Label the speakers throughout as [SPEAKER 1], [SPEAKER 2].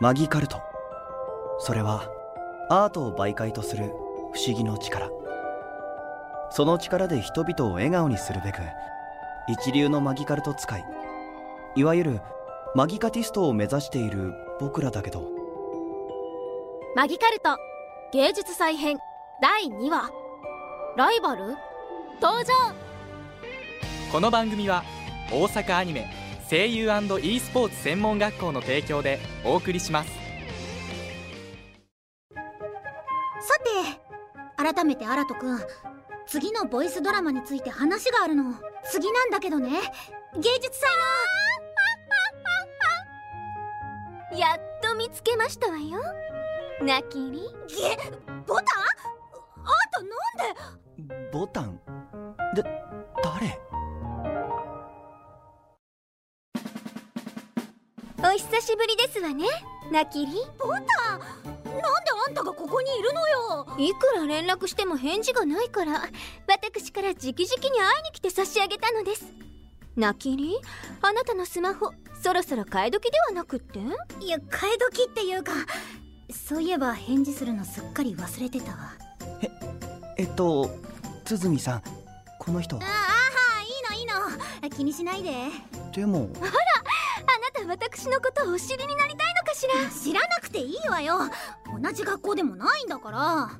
[SPEAKER 1] マギカルト。それはアートを媒介とする不思議の力。その力で人々を笑顔にするべく一流のマギカルト使いいわゆるマギカティストを目指している僕らだけど。
[SPEAKER 2] マギカルト芸術再編第2話。ライバル？登場！
[SPEAKER 3] この番組は大阪アニメ声優 &e スポーツ専門学校の提供でお送りします。
[SPEAKER 4] さて改めてアラト君次のボイスドラマについて話があるの。次なんだけどね。芸術祭
[SPEAKER 2] やっと見つけましたわよ。ナキリ
[SPEAKER 4] のゲボタン？あんたなんで？
[SPEAKER 1] ボタン？で
[SPEAKER 2] 久しぶりですわね。ナキリ
[SPEAKER 4] ボタンなんであんたがここにいるのよ。
[SPEAKER 2] いくら連絡しても返事がないから私から直々に会いに来て差し上げたのです。ナキリあなたのスマホそろそろ替え時ではなくって？
[SPEAKER 4] いや替え時っていうかそういえば返事するのすっかり忘れてたわ。
[SPEAKER 1] えっと鼓さんこの人
[SPEAKER 4] ああいいのいいの。気にしないで。
[SPEAKER 1] でも。
[SPEAKER 2] あなた私のことをお知りになりたいのかしら？
[SPEAKER 4] 知らなくていいわよ。同じ学校でもないんだから。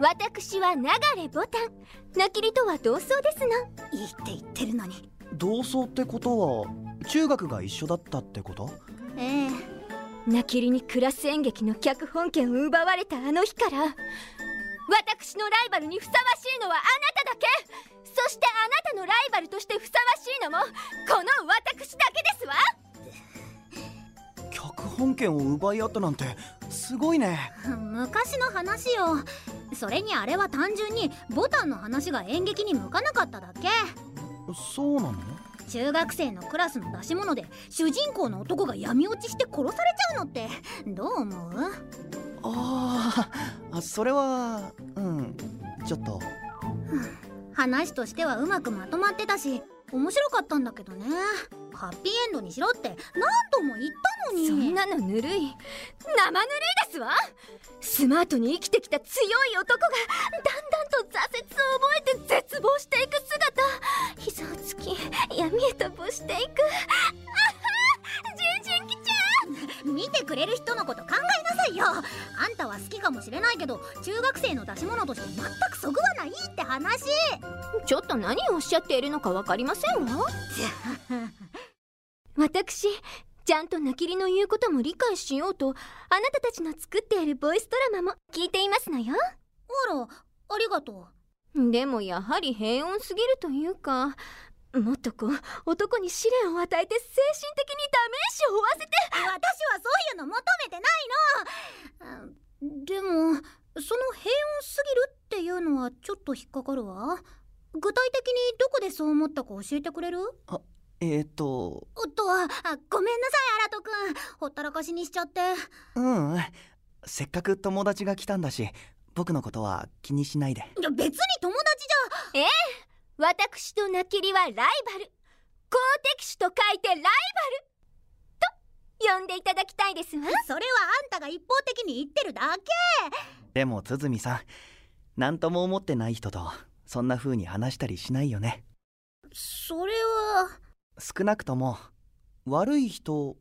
[SPEAKER 2] 私は流れボタン。ナキリとは同窓ですの。
[SPEAKER 4] いいって言ってるのに。
[SPEAKER 1] 同窓ってことは中学が一緒だったってこと？
[SPEAKER 4] ええ。
[SPEAKER 2] ナキリにクラス演劇の脚本権を奪われたあの日から私のライバルにふさわしいのはあなただけ。そしてあなたのライバルとしてふさわしいのもこの私だけですわ。
[SPEAKER 1] 脚本権を奪い合ったなんてすごいね。
[SPEAKER 4] 昔の話よ。それにあれは単純にボタンの話が演劇に向かなかっただけ。
[SPEAKER 1] そうなの？
[SPEAKER 4] 中学生のクラスの出し物で主人公の男が闇落ちして殺されちゃうのって。どう思う？
[SPEAKER 1] あーあそれはうんちょっと。
[SPEAKER 4] 話としてはうまくまとまってたし面白かったんだけどねハッピーエンドにしろって何度も言ったのに。
[SPEAKER 2] そんなのぬるい。生ぬるいですわ。スマートに生きてきた強い男がだんだんと挫折を覚えて絶望していく姿。膝をつき闇へと没していく。あはジンジン来ちゃ
[SPEAKER 4] 見てくれる人のこと考えなさいよ。あんたは好きかもしれないけど中学生の出し物として全くそぐわないって話。
[SPEAKER 2] うちょっと何をおっしゃっているのか分かりませんわ 私ちゃんとナキリの言うことも理解しようとあなたたちの作っているボイスドラマも聞いていますのよ。
[SPEAKER 4] あらありがと
[SPEAKER 2] でもやはり平穏すぎるというかもっとこう男に試練を与えて精神的にダメージを負わせて。
[SPEAKER 4] う私はそういうの求めてないの。あでもその平穏すぎるっていうのはちょっと引っかかるわ。具体的にどこでそう思ったか教えてくれる？
[SPEAKER 1] えー、っと。
[SPEAKER 4] おっとあごめんなさいアラトくんほったらかしにしちゃって。
[SPEAKER 1] うん。せっかく友達が来たんだし僕のことは気にしないで。
[SPEAKER 4] いや別に友達じゃ。
[SPEAKER 2] 私とナキリはライバル。公敵手と書いてライバル。と呼んでいただきたいですわ。
[SPEAKER 4] それはあんたが一方的に言ってるだけ。
[SPEAKER 1] でも鼓さん。何とも思ってない人とそんな風に話したりしないよね。
[SPEAKER 4] それは
[SPEAKER 1] 少なくとも悪い人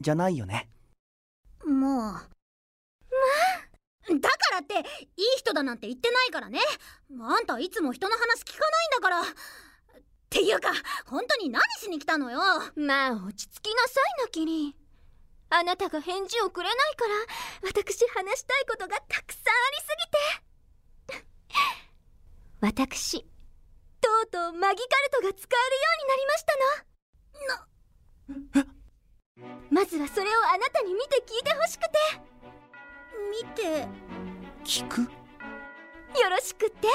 [SPEAKER 1] じゃないよね。
[SPEAKER 4] まあだからっていい人だなんて言ってないからね。あんたいつも人の話聞かないんだから。っていうか本当に何しに来たのよ。
[SPEAKER 2] まあ落ち着きなさいナキリあなたが返事をくれないから私話したいことがたくさんありすぎて。私とうとうマギカルトが使えるようになりましたのまずはそれをあなたに見て聞いてほしくて。
[SPEAKER 4] 見て
[SPEAKER 1] 聞く？
[SPEAKER 2] よろしくって。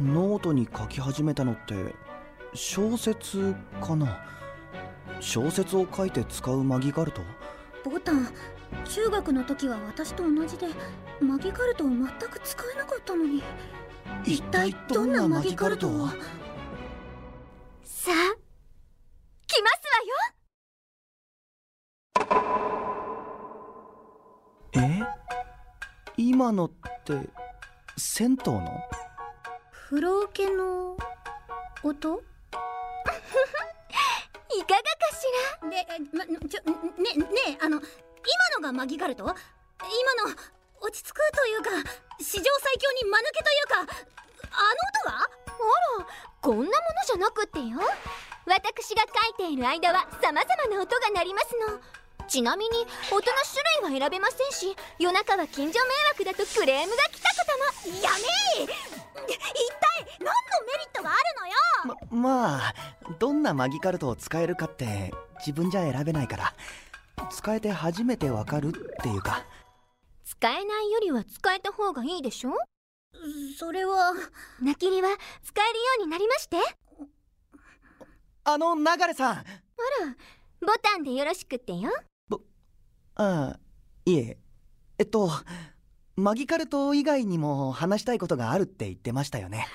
[SPEAKER 1] ノートに書き始めたのって小説かな？小説を書いて使うマギカルト
[SPEAKER 4] ボタン中学の時は私と同じでマギカルトを全く使えなかったのに。
[SPEAKER 1] 一体どんなマギカルトを？さあ来ますわよ。え？今のって銭湯の？
[SPEAKER 4] 風呂桶の音
[SPEAKER 2] いかがかしら？
[SPEAKER 4] ねまちょねねあのがマギカルト？今の、落ち着くというか、史上最強に間抜けというか、あの音は？
[SPEAKER 2] あらこんなものじゃなくってよ。私が書いている間は様々な音が鳴りますの。ちなみに音の種類は選べませんし夜中は近所迷惑だとクレームが来たことも。
[SPEAKER 4] やめい一体何のメリットがあるのよ？
[SPEAKER 1] ままあどんなマギカルトを使えるかって自分じゃ選べないから使えて初めてわかるっていうか。
[SPEAKER 2] 使えないよりは使えた方がいいでしょ？
[SPEAKER 4] それは。
[SPEAKER 2] ナキリは使えるようになりまして。
[SPEAKER 1] あの流れさん。
[SPEAKER 2] あらボタンでよろしくってよ。
[SPEAKER 1] ああいえ。えっとマギカルト以外にも話したいことがあるって言ってましたよね。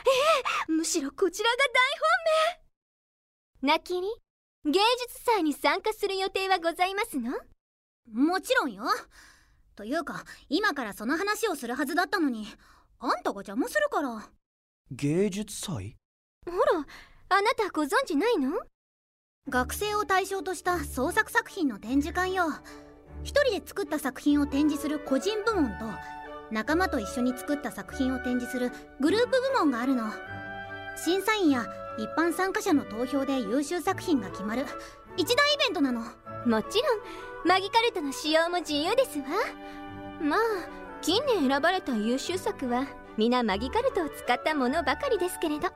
[SPEAKER 2] むしろこちらが大本命。ナキリ芸術祭に参加する予定はございますの？
[SPEAKER 4] もちろんよ。というか今からその話をするはずだったのにあんたが邪魔するから。
[SPEAKER 1] 芸術祭？
[SPEAKER 2] ほらあなたご存知ないの？
[SPEAKER 4] 学生を対象とした創作作品の展示会よ。一人で作った作品を展示する個人部門と仲間と一緒に作った作品を展示するグループ部門があるの。審査員や一般参加者の投票で優秀作品が決まる。一大イベントなの。
[SPEAKER 2] もちろん。マギカルトの使用も自由ですわ。まあ近年選ばれた優秀作は皆マギカルトを使ったものばかりですけれど。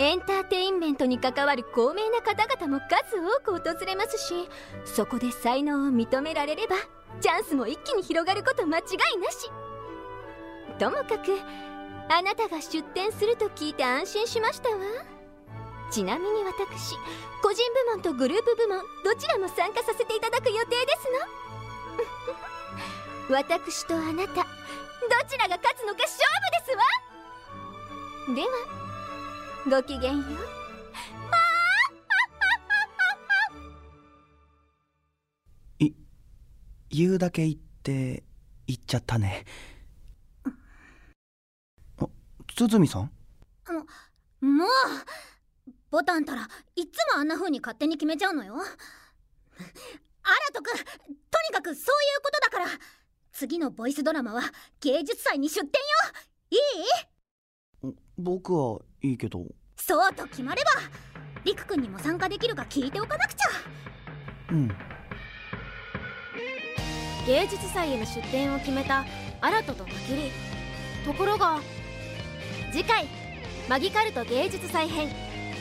[SPEAKER 2] エンターテインメントに関わる高名な方々も数多く訪れますしそこで才能を認められればチャンスも一気に広がること間違いなし。ともかくあなたが出展すると聞いて安心しましたわ。ちなみに私個人部門とグループ部門どちらも参加させていただく予定ですの。私とあなたどちらが勝つのか勝負ですわ。ではごきげんよう。
[SPEAKER 1] い言うだけ言って言っちゃったね。あ鼓さん？
[SPEAKER 4] もうボタンたらいっつもあんな風に勝手に決めちゃうのよ。アラト君とにかくそういうことだから。次のボイスドラマは芸術祭に出展よ。いい？
[SPEAKER 1] 僕はいいけど。
[SPEAKER 4] そうと決まればりく君にも参加できるか聞いておかなくちゃ。
[SPEAKER 1] うん。
[SPEAKER 5] 芸術祭への出展を決めたアラトとマキリ。ところが次回「マギカルト芸術祭編」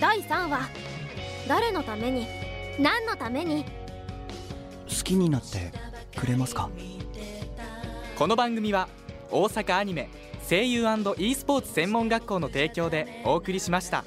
[SPEAKER 5] 第3話。誰のために何のために？
[SPEAKER 1] 好きになってくれますか？
[SPEAKER 3] この番組は大阪アニメ声優 &e スポーツ専門学校の提供でお送りしました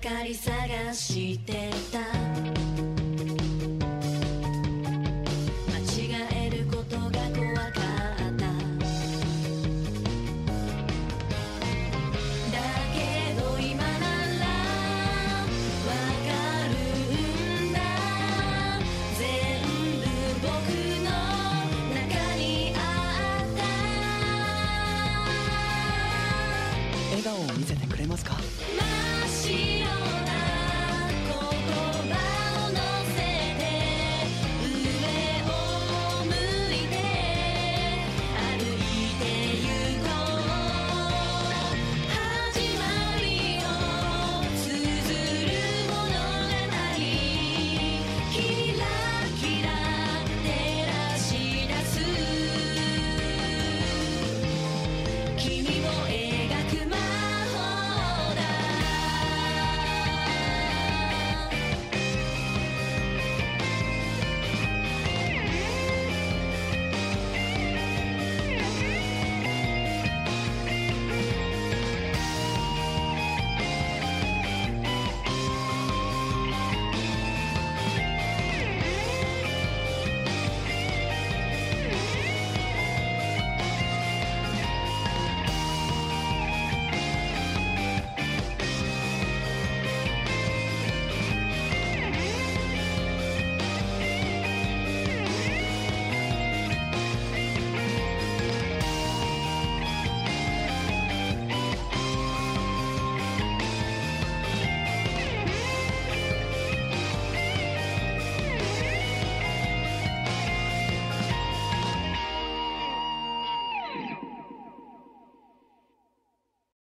[SPEAKER 6] かり探してた君を